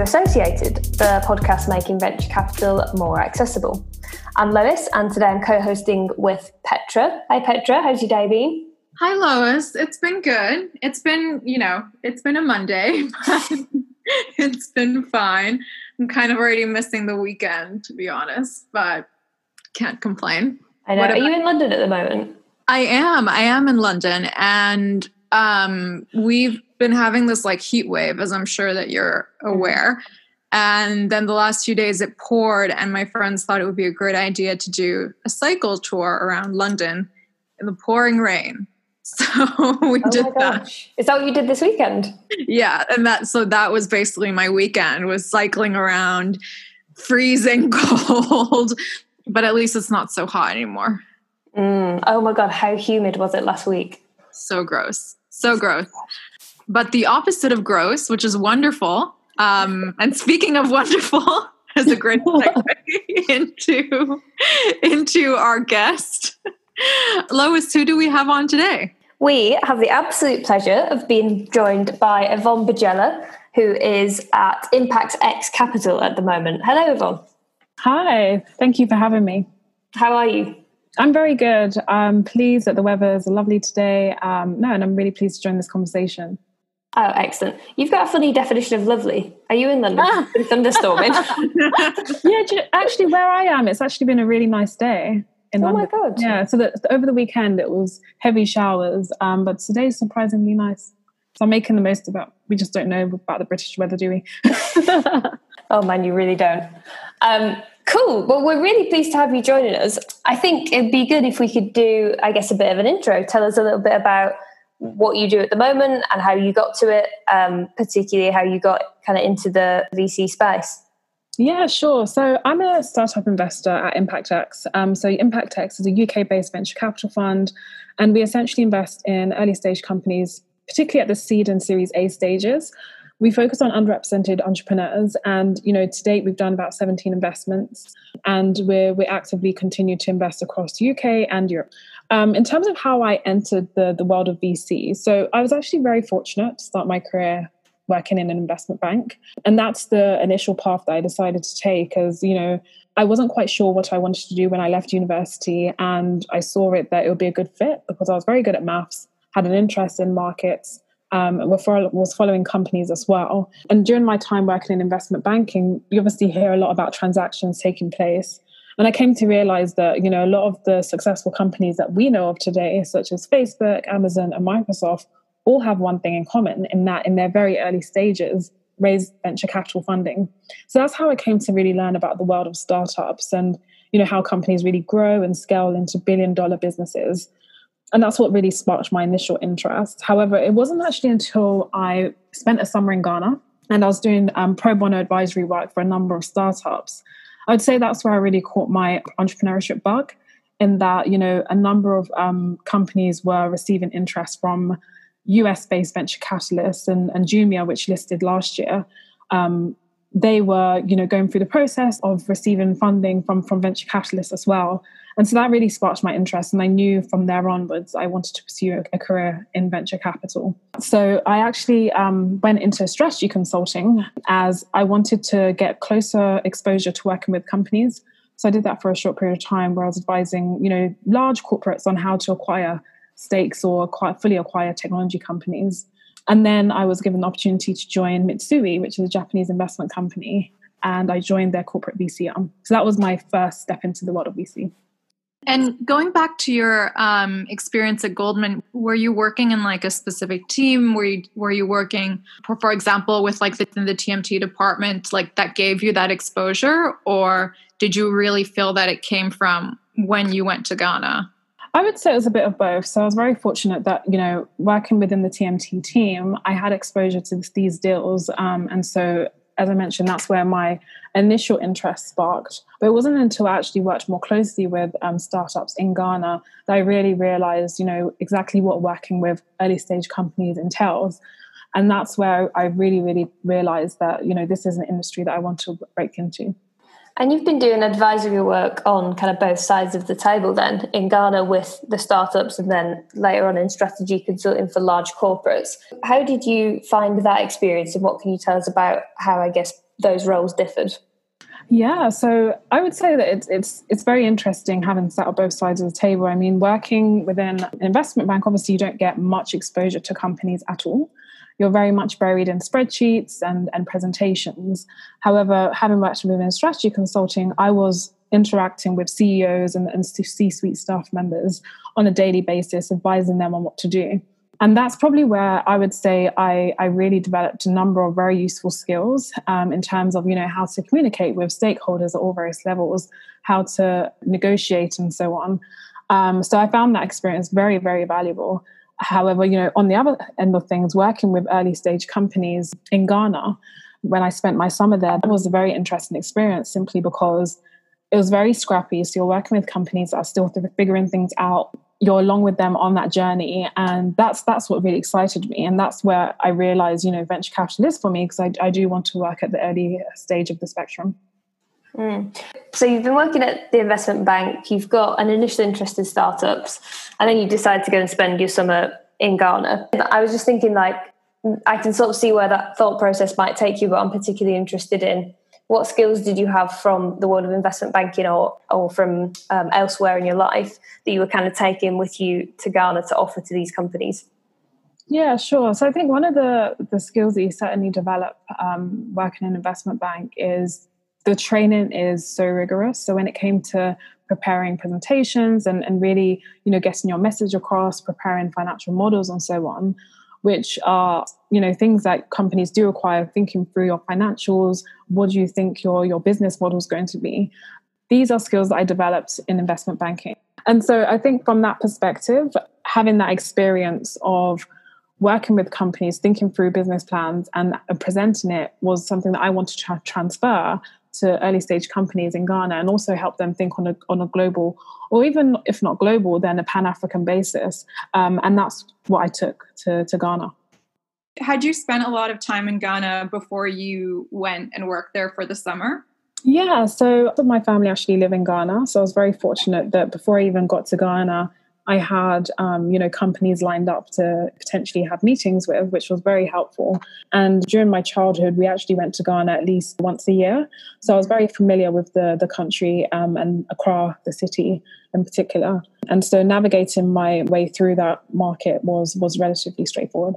Associated, the podcast making venture capital more accessible. I'm Lois, and today I'm co hosting with Petra. Hi, Petra, how's your day been? Hi, Lois. It's been good. It's been, you know, it's been a Monday, but it's been fine. I'm kind of already missing the weekend, to be honest, but can't complain. I know. Are you in London at the moment? I am. I am in London, and um, we've been having this like heat wave, as I'm sure that you're aware. And then the last few days it poured, and my friends thought it would be a great idea to do a cycle tour around London in the pouring rain. So we oh did that. Is that what you did this weekend? Yeah, and that so that was basically my weekend was cycling around, freezing cold, but at least it's not so hot anymore. Mm. Oh my god, how humid was it last week? So gross, so gross. But the opposite of gross, which is wonderful. Um, and speaking of wonderful, is a great segue into into our guest. Lois, who do we have on today? We have the absolute pleasure of being joined by Yvonne Bajela, who is at Impact X Capital at the moment. Hello, Yvonne. Hi, thank you for having me. How are you? I'm very good. I'm pleased that the weather is lovely today. Um, no, and I'm really pleased to join this conversation. Oh, excellent. You've got a funny definition of lovely. Are you in London? Ah. thunderstorming? yeah, actually, where I am, it's actually been a really nice day in oh London. my god! Yeah, so that over the weekend it was heavy showers, um, but today's surprisingly nice. So I'm making the most of it. We just don't know about the British weather, do we? oh man, you really don't. Um, cool. Well, we're really pleased to have you joining us. I think it'd be good if we could do, I guess, a bit of an intro. Tell us a little bit about what you do at the moment and how you got to it, um, particularly how you got kind of into the VC space. Yeah, sure. So I'm a startup investor at ImpactX. Um, so ImpactX is a UK based venture capital fund, and we essentially invest in early stage companies, particularly at the seed and Series A stages. We focus on underrepresented entrepreneurs, and you know, to date we've done about 17 investments, and we're we actively continue to invest across UK and Europe. Um, in terms of how I entered the the world of VC, so I was actually very fortunate to start my career working in an investment bank. And that's the initial path that I decided to take as, you know, I wasn't quite sure what I wanted to do when I left university. And I saw it that it would be a good fit because I was very good at maths, had an interest in markets, um, and was following companies as well. And during my time working in investment banking, you obviously hear a lot about transactions taking place. And I came to realize that, you know, a lot of the successful companies that we know of today, such as Facebook, Amazon, and Microsoft, all have one thing in common in that in their very early stages raise venture capital funding. So that's how I came to really learn about the world of startups and you know how companies really grow and scale into billion dollar businesses. And that's what really sparked my initial interest. However, it wasn't actually until I spent a summer in Ghana and I was doing um, pro bono advisory work for a number of startups. I would say that's where I really caught my entrepreneurship bug. In that, you know, a number of um, companies were receiving interest from US based venture capitalists and, and Jumia, which listed last year, um, they were you know going through the process of receiving funding from from venture capitalists as well. And so that really sparked my interest and i knew from there onwards i wanted to pursue a, career in venture capital. So i actually um, went into strategy consulting as i wanted to get closer exposure to working with companies. So i did that for a short period of time where i was advising you know large corporates on how to acquire stakes or quite fully acquire technology companies. And then I was given the opportunity to join Mitsui, which is a Japanese investment company, and I joined their corporate VC arm. So that was my first step into the world of VC. And going back to your um, experience at Goldman, were you working in like a specific team? Were you were you working, for, for example, with like the, the TMT department, like that gave you that exposure, or did you really feel that it came from when you went to Ghana? I would say it was a bit of both. So I was very fortunate that, you know, working within the TMT team, I had exposure to these deals. Um, and so, as I mentioned, that's where my initial interest sparked. But it wasn't until I actually worked more closely with um, startups in Ghana that I really realized, you know, exactly what working with early stage companies entails. And that's where I really, really realized that, you know, this is an industry that I want to break into. And you've been doing advisory work on kind of both sides of the table then in Ghana with the startups and then later on in strategy consulting for large corporates. How did you find that experience and what can you tell us about how I guess those roles differed? Yeah, so I would say that it's it's it's very interesting having sat on both sides of the table. I mean, working within an investment bank, obviously you don't get much exposure to companies at all you're very much buried in spreadsheets and, and presentations. However, having worked within strategy consulting, I was interacting with CEOs and, and C suite staff members on a daily basis, advising them on what to do. And that's probably where I would say I, I really developed a number of very useful skills um, in terms of, you know, how to communicate with stakeholders at all various levels, how to negotiate and so on. Um, so I found that experience very, very valuable. However, you know, on the other end of things, working with early stage companies in Ghana, when I spent my summer there, that was a very interesting experience simply because it was very scrappy. So you're working with companies that are still figuring things out. You're along with them on that journey, and that's that's what really excited me, and that's where I realized, you know, venture capital is for me because I, I do want to work at the early stage of the spectrum. Mm. So you've been working at the investment bank, you've got an initial interest in startups, and then you decide to go and spend your summer in Ghana. I was just thinking like I can sort of see where that thought process might take you, but I'm particularly interested in what skills did you have from the world of investment banking or or from um, elsewhere in your life that you were kind of taking with you to Ghana to offer to these companies? Yeah, sure. So I think one of the the skills that you certainly develop um, working in investment bank is the training is so rigorous. So when it came to preparing presentations and, and really, you know, getting your message across, preparing financial models and so on, which are, you know, things that companies do require thinking through your financials, what do you think your your business model is going to be? These are skills that I developed in investment banking. And so I think from that perspective, having that experience of working with companies, thinking through business plans and presenting it was something that I wanted to transfer to early stage companies in Ghana and also help them think on a, on a global, or even if not global, then a Pan African basis. Um, and that's what I took to, to Ghana. Had you spent a lot of time in Ghana before you went and worked there for the summer? Yeah, so my family actually live in Ghana. So I was very fortunate that before I even got to Ghana, I had, um, you know, companies lined up to potentially have meetings with, which was very helpful. And during my childhood, we actually went to Ghana at least once a year, so I was very familiar with the the country um, and Accra, the city in particular. And so navigating my way through that market was was relatively straightforward.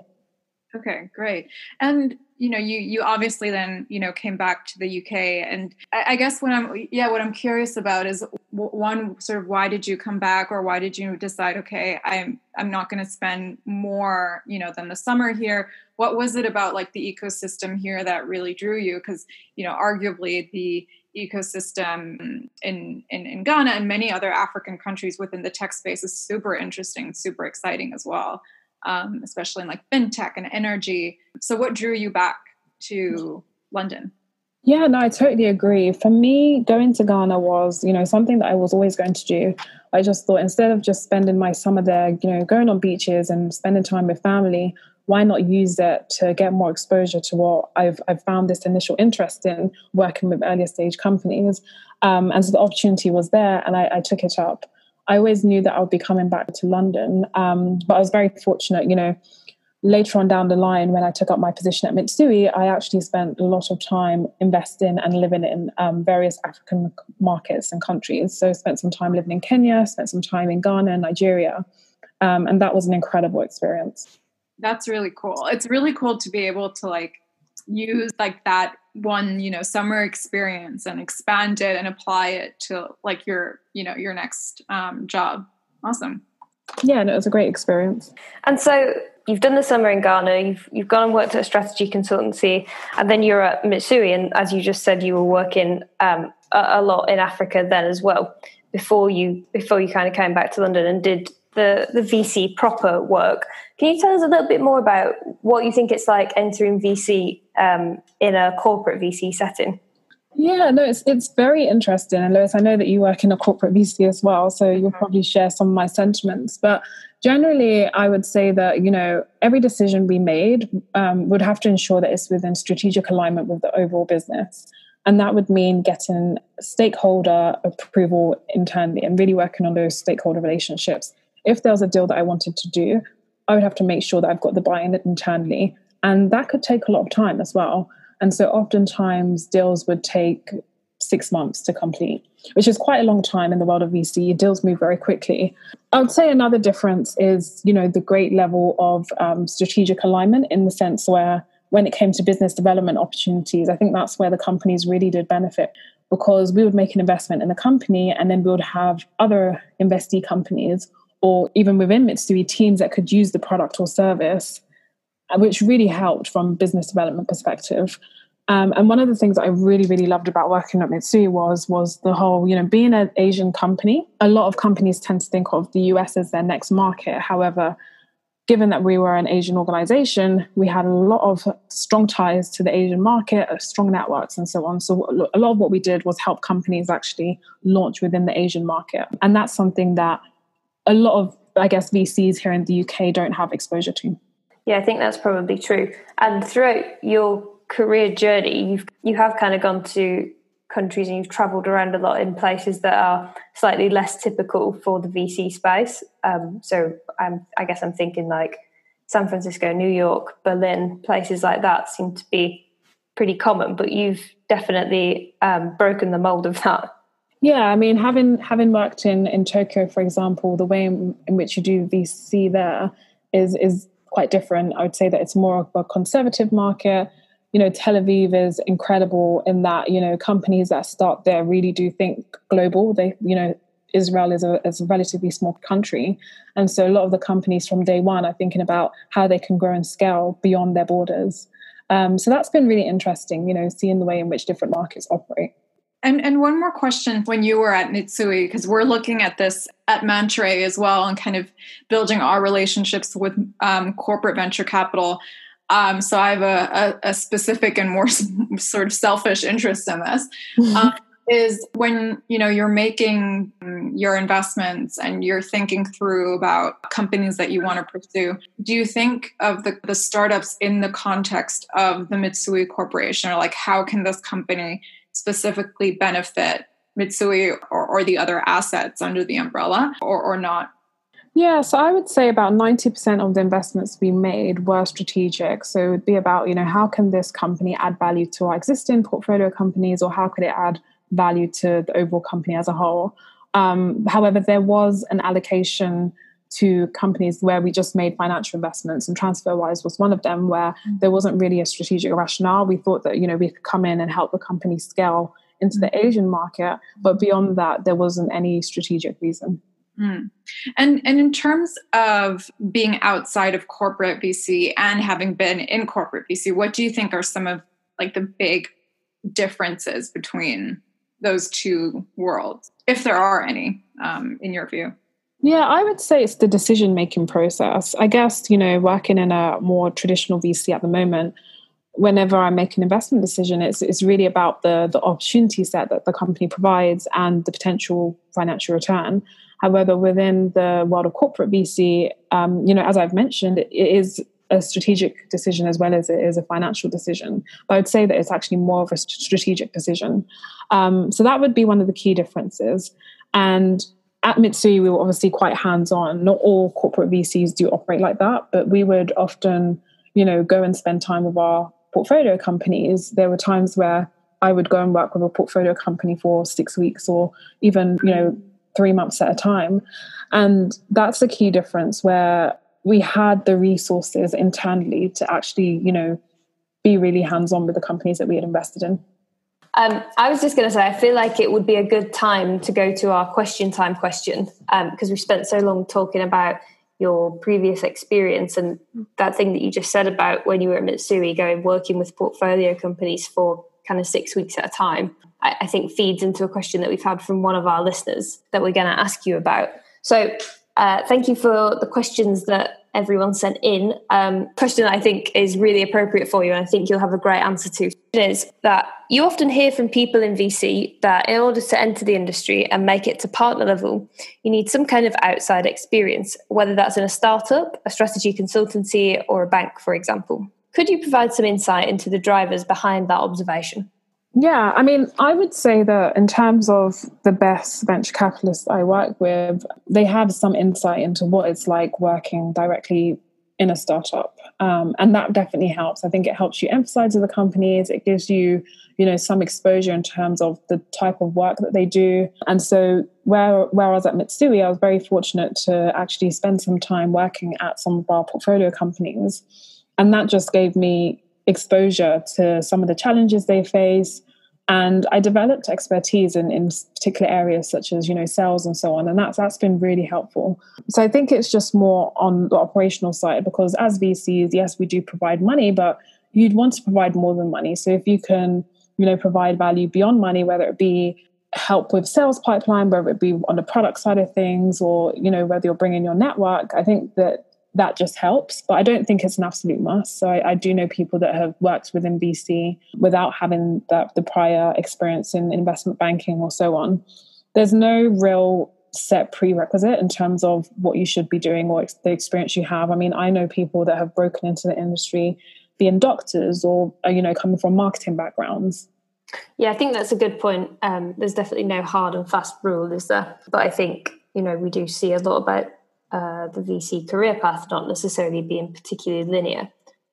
Okay, great. And you know, you you obviously then you know came back to the UK, and I, I guess what I'm yeah, what I'm curious about is one sort of why did you come back, or why did you decide okay, I'm I'm not going to spend more you know than the summer here. What was it about like the ecosystem here that really drew you? Because you know, arguably the ecosystem in, in, in Ghana and many other African countries within the tech space is super interesting, super exciting as well um, especially in like fintech and energy. So, what drew you back to London? Yeah, no, I totally agree. For me, going to Ghana was, you know, something that I was always going to do. I just thought instead of just spending my summer there, you know, going on beaches and spending time with family, why not use it to get more exposure to what I've, I've found this initial interest in working with earlier stage companies? Um, and so the opportunity was there and I, I took it up. I always knew that I would be coming back to London, um, but I was very fortunate. You know, later on down the line, when I took up my position at Mitsui, I actually spent a lot of time investing and living in um, various African markets and countries. So, I spent some time living in Kenya, spent some time in Ghana and Nigeria, um, and that was an incredible experience. That's really cool. It's really cool to be able to like use like that one you know summer experience and expand it and apply it to like your you know your next um, job. Awesome. Yeah and it was a great experience. And so you've done the summer in ghana you've you've gone and worked at a strategy consultancy and then you're at mitsui and as you just said you were working um, a, a lot in africa then as well before you before you kind of came back to london and did the, the VC proper work. Can you tell us a little bit more about what you think it's like entering VC um, in a corporate VC setting? Yeah, no, it's it's very interesting. And Lois, I know that you work in a corporate VC as well, so you'll mm-hmm. probably share some of my sentiments. But generally, I would say that you know every decision we made um, would have to ensure that it's within strategic alignment with the overall business. And that would mean getting stakeholder approval internally and really working on those stakeholder relationships. If there was a deal that I wanted to do, I would have to make sure that I've got the buy in internally. And that could take a lot of time as well. And so oftentimes deals would take six months to complete, which is quite a long time in the world of VC. Deals move very quickly. I would say another difference is, you know, the great level of um, strategic alignment in the sense where when it came to business development opportunities, I think that's where the companies really did benefit because we would make an investment in the company and then we would have other investee companies or even within Mitsui teams that could use the product or service, uh, which really helped from business development perspective. Um, and one of the things that I really, really loved about working at Mitsui was was the whole, you know, being an Asian company. A lot of companies tend to think of the US as their next market. However, given that we were an Asian organization, we had a lot of strong ties to the Asian market, uh, strong networks, and so on. So, a lot of what we did was help companies actually launch within the Asian market. And that's something that a lot of, I guess, VCs here in the UK don't have exposure to. Yeah, I think that's probably true. And throughout your career journey, you've you have kind of gone to countries and you've travelled around a lot in places that are slightly less typical for the VC space. Um, so I'm, I guess I'm thinking like San Francisco, New York, Berlin, places like that seem to be pretty common. But you've definitely um, broken the mold of that. Yeah, I mean, having having worked in in Tokyo, for example, the way in, in which you do VC there is is quite different. I would say that it's more of a conservative market you know, Tel Aviv is incredible in that, you know, companies that start there really do think global. They, you know, Israel is a, is a relatively small country. And so a lot of the companies from day one are thinking about how they can grow and scale beyond their borders. Um, so that's been really interesting, you know, seeing the way in which different markets operate. And and one more question when you were at Mitsui, because we're looking at this at Mantray as well and kind of building our relationships with um, corporate venture capital. Um, so I have a, a, a, specific and more sort of selfish interest in this. Mm-hmm. Um, is when you know you're making your investments and you're thinking through about companies that you want to pursue do you think of the, the startups in the context of the mitsui corporation or like how can this company specifically benefit mitsui or, or the other assets under the umbrella or, or not yeah, so I would say about 90% of the investments we made were strategic. So it would be about, you know, how can this company add value to our existing portfolio companies or how could it add value to the overall company as a whole? Um, however, there was an allocation to companies where we just made financial investments and TransferWise was one of them where mm. there wasn't really a strategic rationale. We thought that, you know, we could come in and help the company scale into the mm. Asian market, but beyond that, there wasn't any strategic reason. Mm. And and in terms of being outside of corporate VC and having been in corporate VC, what do you think are some of like the big differences between those two worlds, if there are any, um, in your view? Yeah, I would say it's the decision making process. I guess, you know, working in a more traditional VC at the moment, whenever I make an investment decision, it's, it's really about the, the opportunity set that the company provides and the potential financial return. However, within the world of corporate VC, um, you know, as I've mentioned, it is a strategic decision as well as it is a financial decision. But I would say that it's actually more of a strategic decision. Um, so that would be one of the key differences. And at Mitsui, we were obviously quite hands-on. Not all corporate VCs do operate like that, but we would often, you know, go and spend time with our portfolio companies. There were times where I would go and work with a portfolio company for six weeks or even, you know, three months at a time. And that's a key difference where we had the resources internally to actually, you know, be really hands on with the companies that we had invested in. Um, I was just going to say, I feel like it would be a good time to go to our question time question because um, we've spent so long talking about your previous experience and that thing that you just said about when you were at Mitsui, going working with portfolio companies for kind of six weeks at a time. I, I think feeds into a question that we've had from one of our listeners that we're going to ask you about. So, uh, thank you for the questions that everyone sent in. Um, question that I think is really appropriate for you, and I think you'll have a great answer to is that you often hear from people in VC that in order to enter the industry and make it to partner level, you need some kind of outside experience, whether that's in a startup, a strategy consultancy, or a bank, for example. Could you provide some insight into the drivers behind that observation? Yeah, I mean, I would say that in terms of the best venture capitalists I work with, they have some insight into what it's like working directly in a startup. Um, and that definitely helps. I think it helps you emphasize to the companies. It gives you, you know, some exposure in terms of the type of work that they do. And so where, where I was at Mitsui, I was very fortunate to actually spend some time working at some of our portfolio companies. And that just gave me exposure to some of the challenges they face and i developed expertise in, in particular areas such as you know sales and so on and that's that's been really helpful. So i think it's just more on the operational side because as vcs yes we do provide money but you'd want to provide more than money. So if you can you know provide value beyond money whether it be help with sales pipeline whether it be on the product side of things or you know whether you're bringing your network i think that that just helps. But I don't think it's an absolute must. So I, I do know people that have worked within VC without having the, the prior experience in investment banking or so on. There's no real set prerequisite in terms of what you should be doing or ex- the experience you have. I mean, I know people that have broken into the industry being doctors or, uh, you know, coming from marketing backgrounds. Yeah, I think that's a good point. Um, there's definitely no hard and fast rule, is there? But I think, you know, we do see a lot about uh, the VC career path not necessarily being particularly linear.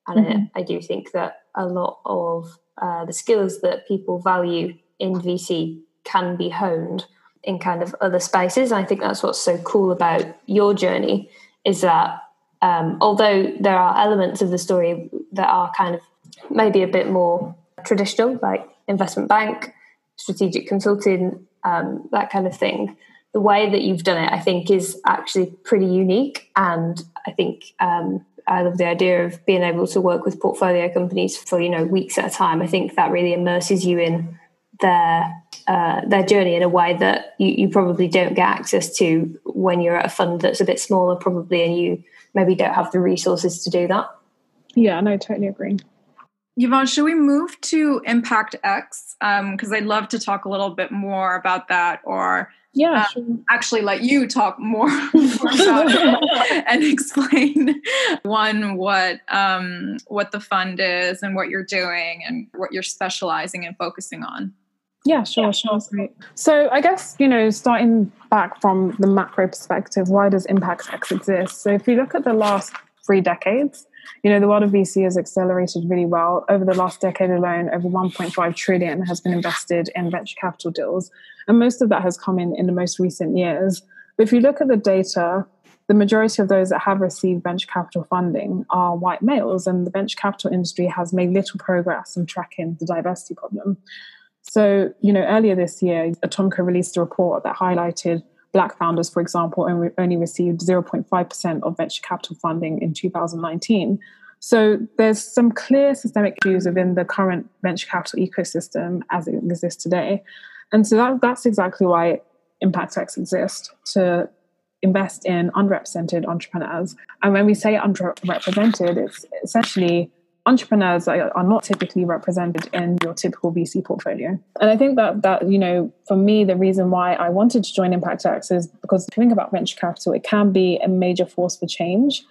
And mm-hmm. I, I, do think that a lot of uh, the skills that people value in VC can be honed in kind of other spaces. And I think that's what's so cool about your journey is that um, although there are elements of the story that are kind of maybe a bit more traditional, like investment bank, strategic consulting, um, that kind of thing, the way that you've done it, I think, is actually pretty unique. And I think um, I love the idea of being able to work with portfolio companies for you know weeks at a time. I think that really immerses you in their uh, their journey in a way that you, you probably don't get access to when you're at a fund that's a bit smaller, probably, and you maybe don't have the resources to do that. Yeah, no, totally agree. Yvonne, should we move to Impact X? Because um, I'd love to talk a little bit more about that, or yeah, uh, sure. actually let you talk more, more about it and explain one what um, what the fund is and what you're doing and what you're specializing and focusing on. Yeah, sure, yeah. sure, great. So I guess you know, starting back from the macro perspective, why does Impact X exist? So if you look at the last three decades, you know, the world of VC has accelerated really well. Over the last decade alone, over 1.5 trillion has been invested in venture capital deals. And most of that has come in in the most recent years. But if you look at the data, the majority of those that have received venture capital funding are white males, and the venture capital industry has made little progress in tracking the diversity problem. So, you know, earlier this year, Atomico released a report that highlighted Black founders, for example, only, only received 0.5% of venture capital funding in 2019. So there's some clear systemic issues within the current venture capital ecosystem as it exists today. And so that, that's exactly why Impact X exists to invest in underrepresented entrepreneurs. And when we say underrepresented, it's essentially entrepreneurs are, not typically represented in your typical VC portfolio. And I think that that you know, for me, the reason why I wanted to join Impact X is because if you think about venture capital, it can be a major force for change.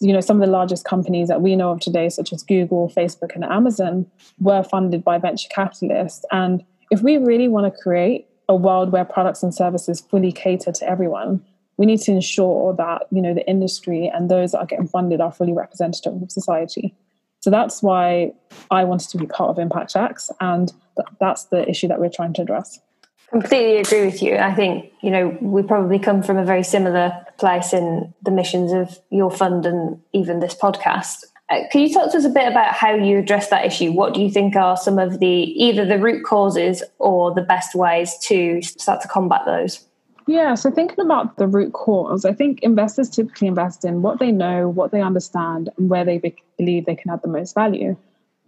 You know, some of the largest companies that we know of today, such as Google, Facebook, and Amazon, were funded by venture capitalists. And if we really want to create a world where products and services fully cater to everyone, we need to ensure that you know the industry and those that are getting funded are fully representative of society. So that's why I wanted to be part of Impact X, and that's the issue that we're trying to address. Completely agree with you. I think you know we probably come from a very similar place in the missions of your fund and even this podcast. Uh, can you talk to us a bit about how you address that issue? What do you think are some of the either the root causes or the best ways to start to combat those? Yeah, so thinking about the root cause, I think investors typically invest in what they know, what they understand, and where they be- believe they can add the most value.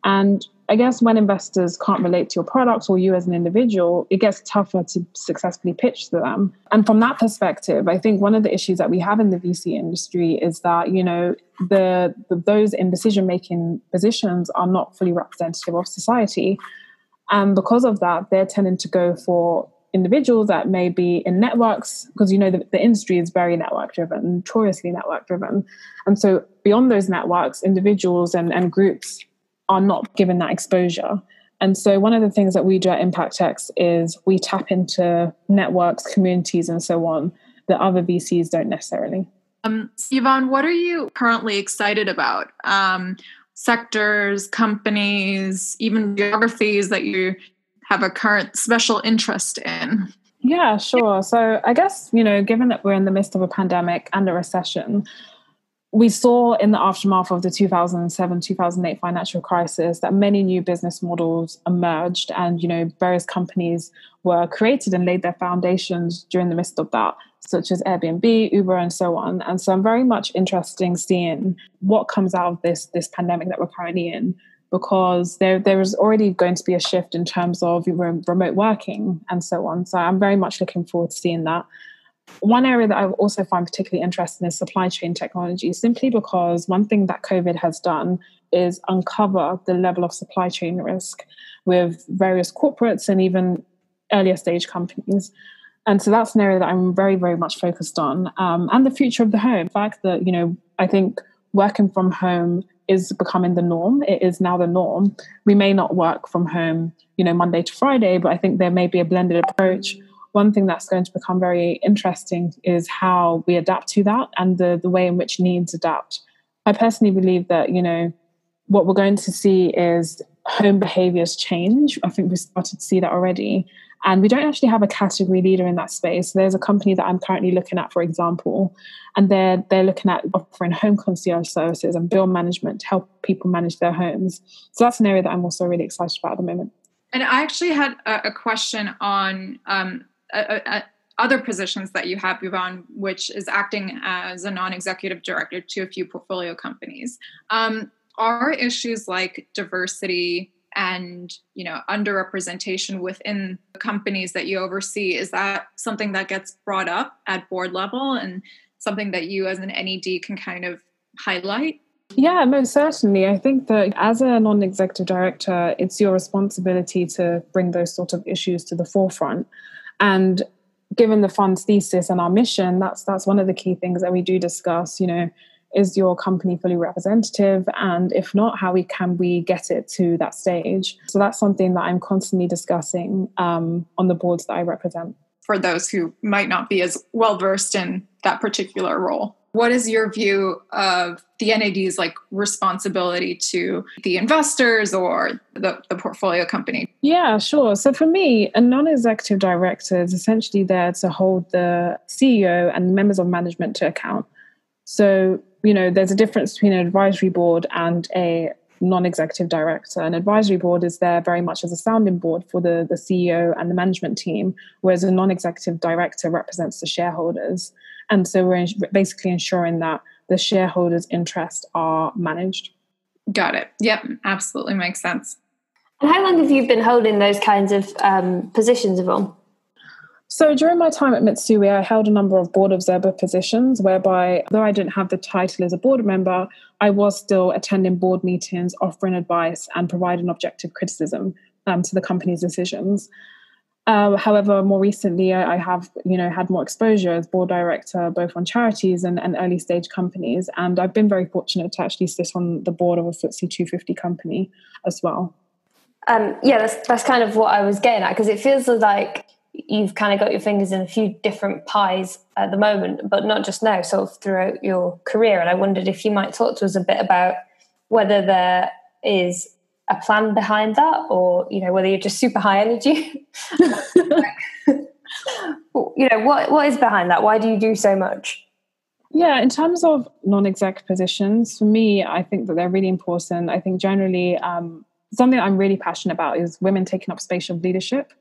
And I guess when investors can't relate to your product or you as an individual, it gets tougher to successfully pitch to them. And from that perspective, I think one of the issues that we have in the VC industry is that, you know, the, the those in decision making positions are not fully representative of society. And because of that, they're tending to go for individuals that may be in networks because you know the, the industry is very network driven notoriously network driven and so beyond those networks individuals and, and groups are not given that exposure And so, one of the things that we do at ImpactX is we tap into networks, communities, and so on that other VCs don't necessarily. Um, Yvonne, what are you currently excited about? Um, sectors, companies, even geographies that you have a current special interest in? Yeah, sure. So I guess, you know, given that we're in the midst of a pandemic and a recession, we saw in the aftermath of the 2007 2008 financial crisis that many new business models emerged and you know various companies were created and laid their foundations during the midst of that such as airbnb uber and so on and so i'm very much interested in seeing what comes out of this this pandemic that we're currently in because there there is already going to be a shift in terms of remote working and so on. So I'm very much looking forward to seeing that. One area that I also find particularly interesting is supply chain technology, simply because one thing that COVID has done is uncover the level of supply chain risk with various corporates and even earlier stage companies. And so that's an area that I'm very, very much focused on. Um, and the future of the home. The fact that, you know, I think working from home is becoming the norm. It is now the norm. We may not work from home, you know, Monday to Friday, but I think there may be a blended approach. One thing that's going to become very interesting is how we adapt to that and the, the way in which needs adapt. I personally believe that, you know, what we're going to see is home behaviors change. I think we started to see that already. And we don't actually have a category leader in that space. There's a company that I'm currently looking at, for example, and they're they're looking at offering home concierge services and bill management to help people manage their homes. So that's an area that I'm also really excited about at the moment. And I actually had a, a question on um, a, a, other positions that you have, Yvonne, which is acting as a non-executive director to a few portfolio companies. Um, are issues like diversity and you know underrepresentation within the companies that you oversee is that something that gets brought up at board level and something that you as an ned can kind of highlight? Yeah most certainly. I think that as a non-executive director it's your responsibility to bring those sort of issues to the forefront. And given the fund's thesis and our mission that's that's one of the key things that we do discuss you know is your company fully representative and if not how we can we get it to that stage so that's something that i'm constantly discussing um, on the boards that i represent for those who might not be as well versed in that particular role what is your view of the NED's like responsibility to the investors or the, the portfolio company? Yeah, sure. So for me, a non-executive director is essentially there to hold the CEO and members of management to account. So you know, there's a difference between an advisory board and a non-executive director. An advisory board is there very much as a sounding board for the, the CEO and the management team, whereas a non-executive director represents the shareholders. And so we're basically ensuring that the shareholders' interests are managed. Got it. Yep, absolutely makes sense. And how long have you been holding those kinds of um, positions, Yvonne? So during my time at Mitsui, I held a number of board observer positions whereby, though I didn't have the title as a board member, I was still attending board meetings, offering advice, and providing objective criticism um, to the company's decisions. Uh, however, more recently, I, I, have you know had more exposure as board director both on charities and, and, early stage companies, and I've been very fortunate to actually sit on the board of a FTSE 250 company as well. Um, yeah, that's that's kind of what I was getting at because it feels like you've kind of got your fingers in a few different pies at the moment, but not just now, sort of throughout your career. And I wondered if you might talk to us a bit about whether there is a plan behind that or, you know, whether you're just super high energy. you know, what what is behind that? Why do you do so much? Yeah, in terms of non-exec positions, for me, I think that they're really important. I think generally, um, something I'm really passionate about is women taking up space of leadership.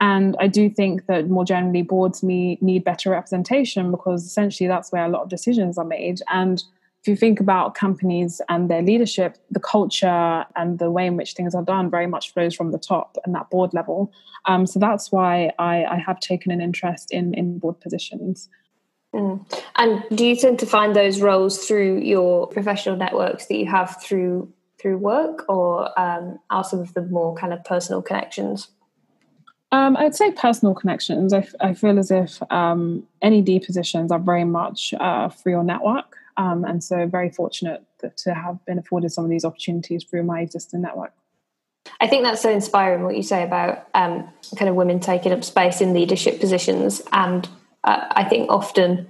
And I do think that more generally, boards need better representation because essentially that's where a lot of decisions are made. And if you think about companies and their leadership, the culture and the way in which things are done very much flows from the top and that board level. Um, so that's why I, I, have taken an interest in, in board positions. Mm. And do you tend to find those roles through your professional networks that you have through through work, or um, are some of the more kind of personal connections? Um, I'd say personal connections. I, f- I feel as if um, NED positions are very much uh, through your network. Um, and so very fortunate that, to have been afforded some of these opportunities through my existing network. I think that's so inspiring what you say about um, kind of women taking up space in leadership positions. And uh, I think often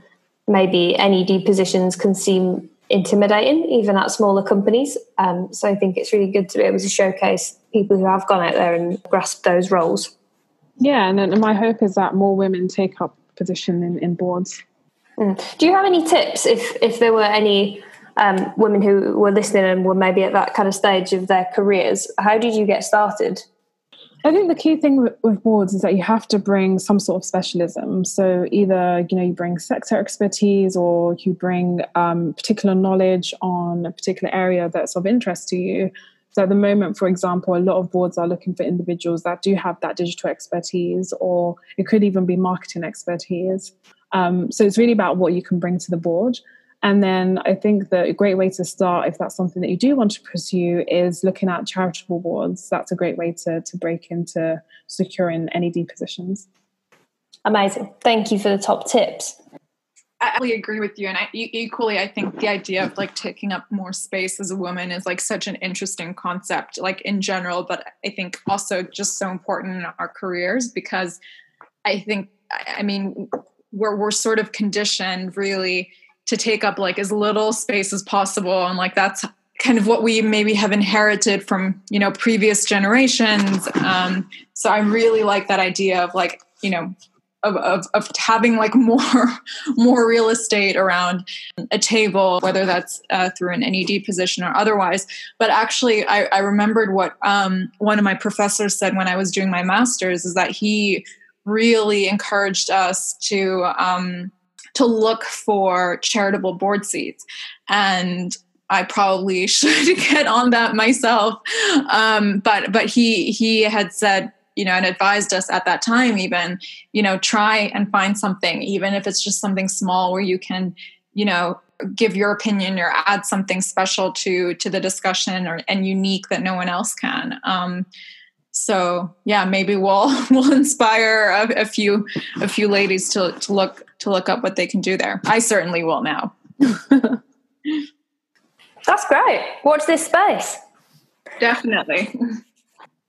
maybe NED positions can seem intimidating, even at smaller companies. Um, so I think it's really good to be able to showcase people who have gone out there and grasped those roles. Yeah, and, and my hope is that more women take up position in, in boards. Mm. Do you have any tips if if there were any um, women who were listening and were maybe at that kind of stage of their careers? How did you get started? I think the key thing with, with, boards is that you have to bring some sort of specialism. So either you know you bring sector expertise or you bring um, particular knowledge on a particular area that's of interest to you. So at the moment, for example, a lot of boards are looking for individuals that do have that digital expertise, or it could even be marketing expertise. Um, so it's really about what you can bring to the board. And then I think that a great way to start, if that's something that you do want to pursue, is looking at charitable boards. That's a great way to, to break into securing NED positions. Amazing. Thank you for the top tips. I agree with you. And I, equally, I think the idea of like taking up more space as a woman is like such an interesting concept, like in general, but I think also just so important in our careers because I think, I mean, we're, we're sort of conditioned really to take up like as little space as possible and like that's kind of what we maybe have inherited from you know previous generations um, so i really like that idea of like you know of, of, of having like more more real estate around a table whether that's uh, through an ned position or otherwise but actually i, I remembered what um, one of my professors said when i was doing my master's is that he really encouraged us to um, to look for charitable board seats. And I probably should get on that myself. Um, but but he he had said, you know, and advised us at that time even, you know, try and find something, even if it's just something small where you can, you know, give your opinion or add something special to to the discussion or and unique that no one else can. Um, so yeah, maybe we'll we'll inspire a, a few a few ladies to to look to look up what they can do there. I certainly will now. That's great. Watch this space. Definitely.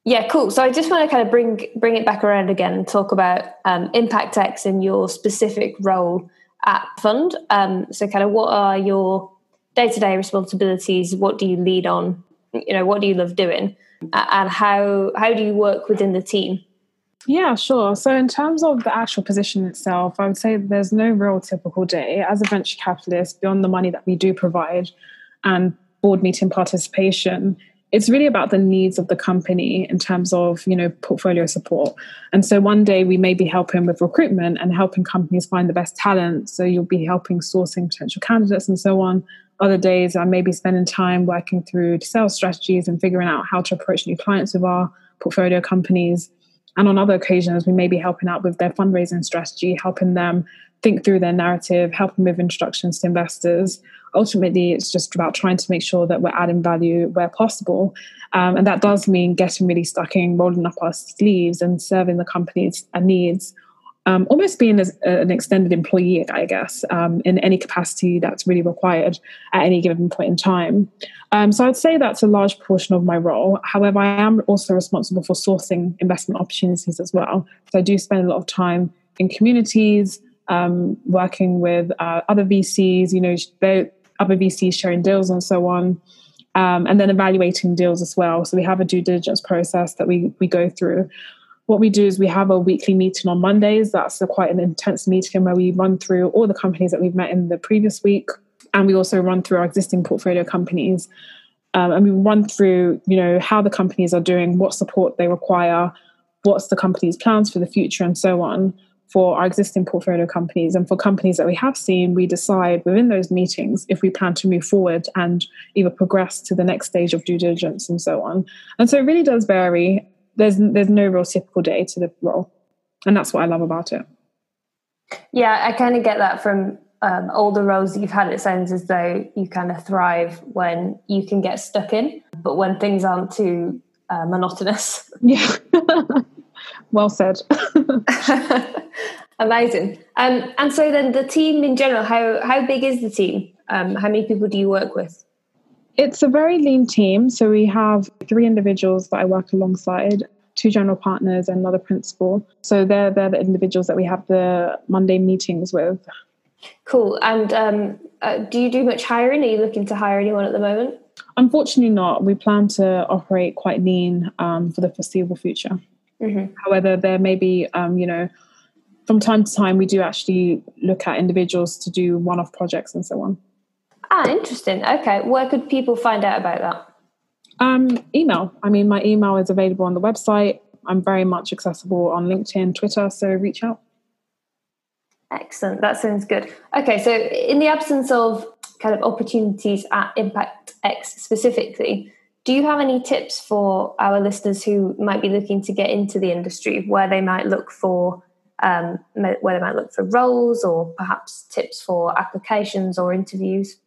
Yeah, cool. So I just want to kind of bring bring it back around again and talk about um, and your specific role at Fund. Um, so, kind of, what are your day to day responsibilities? What do you lead on? You know, what do you love doing? And how how do you work within the team? Yeah, sure. So, in terms of the actual position itself, I would say there's no real typical day. As a venture capitalist, beyond the money that we do provide and board meeting participation, it's really about the needs of the company in terms of you know portfolio support. And so one day we may be helping with recruitment and helping companies find the best talent. So you'll be helping sourcing potential candidates and so on. Other days i may be spending time working through sales strategies and figuring out how to approach new clients with our portfolio companies and on other occasions, we may be helping out with their fundraising strategy, helping them think through their narrative, helping with introductions to investors. Ultimately, it's just about trying to make sure that we're adding value where possible. Um, and that does mean getting really stuck in, rolling up our sleeves, and serving the company's needs um, almost being as an extended employee, I guess, um, in any capacity that's really required at any given point in time. Um, so I'd say that's a large portion of my role. However, I am also responsible for sourcing investment opportunities as well. So I do spend a lot of time in communities, um, working with uh, other VCs, you know, other VCs sharing deals and so on. Um, and then evaluating deals as well. So we have a due diligence process that we we go through what we do is we have a weekly meeting on Mondays. That's a, quite an intense meeting where we run through all the companies that we've met in the previous week, and we also run through our existing portfolio companies. Um, and we run through, you know, how the companies are doing, what support they require, what's the company's plans for the future, and so on for our existing portfolio companies. And for companies that we have seen, we decide within those meetings if we plan to move forward and either progress to the next stage of due diligence and so on. And so it really does vary there's there's no real typical day to the role, and that's what I love about it. Yeah, I kind of get that from um, all the roles that you've had. It sounds as though you kind of thrive when you can get stuck in, but when things aren't too uh, monotonous. Yeah, well said. Amazing. Um, and so then the team in general, how how big is the team? Um, how many people do you work with? It's a very lean team. So we have three individuals that I work alongside, two general partners and another principal. So they're they're the individuals that we have the Monday meetings with. Cool. And um, uh, do you do much hiring? Are you looking to hire anyone at the moment? Unfortunately, not. We plan to operate quite lean um, for the foreseeable future. Mm-hmm. However, there may be, um, you know, from time to time, we do actually look at individuals to do one off projects and so on. Ah, interesting. Okay. Where could people find out about that? Um, email. I mean, my email is available on the website. I'm very much accessible on LinkedIn, Twitter, so reach out. Excellent. That sounds good. Okay, so in the absence of kind of opportunities at Impact X specifically, do you have any tips for our listeners who might be looking to get into the industry, where they might look for um, where they might look for roles, or perhaps tips for applications or interviews?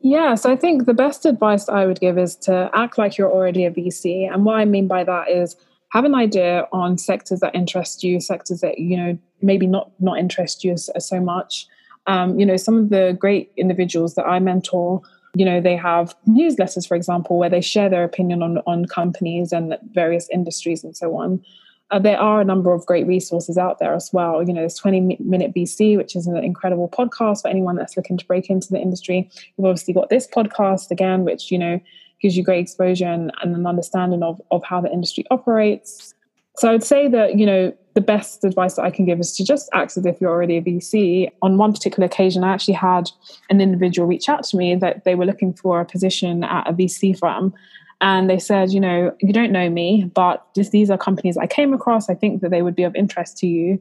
Yeah, so I think the best advice I would give is to act like you're already a VC. And what I mean by that is have an idea on sectors that interest you, sectors that, you know, maybe not not interest you so much. Um, you know, some of the great individuals that I mentor, you know, they have newsletters, for example, where they share their opinion on, on companies and various industries and so on uh, there are a number of great resources out there as well. You know, there's 20 Minute VC, which is an incredible podcast for anyone that's looking to break into the industry. You've obviously got this podcast again, which, you know, gives you great exposure and, and an understanding of, of how the industry operates. So I would say that, you know, the best advice that I can give is to just act as if you're already a VC. On one particular occasion, I actually had an individual reach out to me that they were looking for a position at a VC firm and they said, you know, you don't know me, but just these are companies I came across. I think that they would be of interest to you.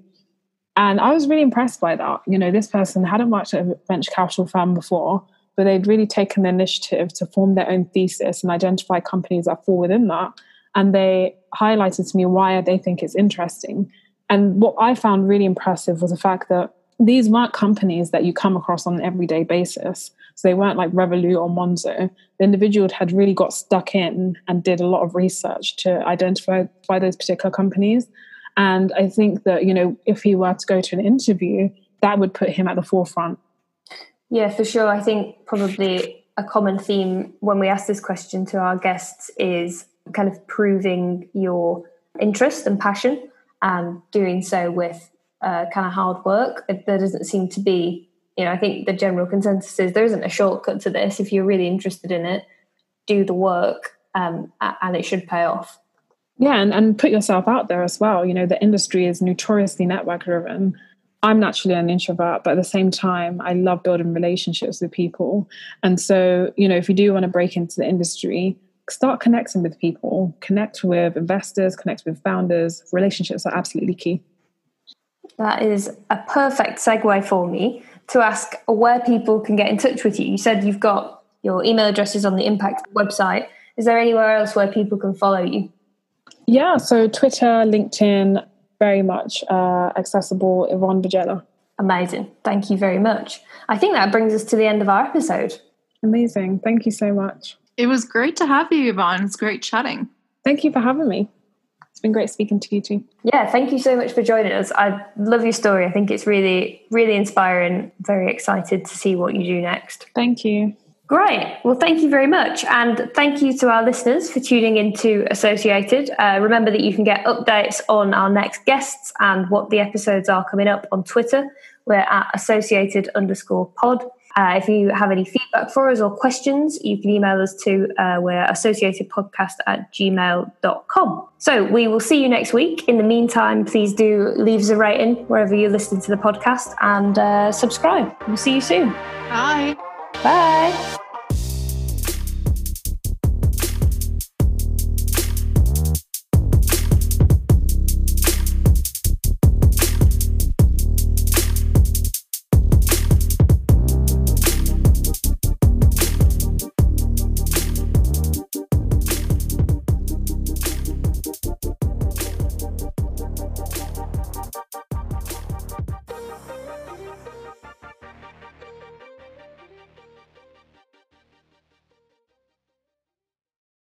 And I was really impressed by that. You know, this person hadn't worked at a venture capital firm before, but they'd really taken the initiative to form their own thesis and identify companies that fall within that. And they highlighted to me why they think it's interesting. And what I found really impressive was the fact that these weren't companies that you come across on an everyday basis. So they weren't like Revolut or Monzo. The individual had really got stuck in and did a lot of research to identify by those particular companies. And I think that, you know, if he were to go to an interview, that would put him at the forefront. Yeah, for sure. I think probably a common theme when we ask this question to our guests is kind of proving your interest and passion and doing so with uh, kind of hard work. There doesn't seem to be, you know, I think the general consensus is there isn't a shortcut to this. If you're really interested in it, do the work um, and it should pay off. Yeah, and, and put yourself out there as well. You know, the industry is notoriously network driven. I'm naturally an introvert, but at the same time, I love building relationships with people. And so, you know, if you do want to break into the industry, start connecting with people, connect with investors, connect with founders. Relationships are absolutely key. That is a perfect segue for me to ask where people can get in touch with you. You said you've got your email addresses on the Impact website. Is there anywhere else where people can follow you? Yeah, so Twitter, LinkedIn, very much uh, accessible. Yvonne Bajela. Amazing. Thank you very much. I think that brings us to the end of our episode. Amazing. Thank you so much. It was great to have you, Yvonne. It's great chatting. Thank you for having me. It's been great speaking to you too. Yeah, thank you so much for joining us. I love your story. I think it's really, really inspiring. Very excited to see what you do next. Thank you. Great. Well, thank you very much. And thank you to our listeners for tuning into Associated. Uh, remember that you can get updates on our next guests and what the episodes are coming up on Twitter. We're at associated underscore pod. Uh, if you have any feedback for us or questions, you can email us to uh, we're associatedpodcast at gmail.com. So we will see you next week. In the meantime, please do leave us a rating wherever you're listening to the podcast and uh, subscribe. We'll see you soon. Bye. Bye.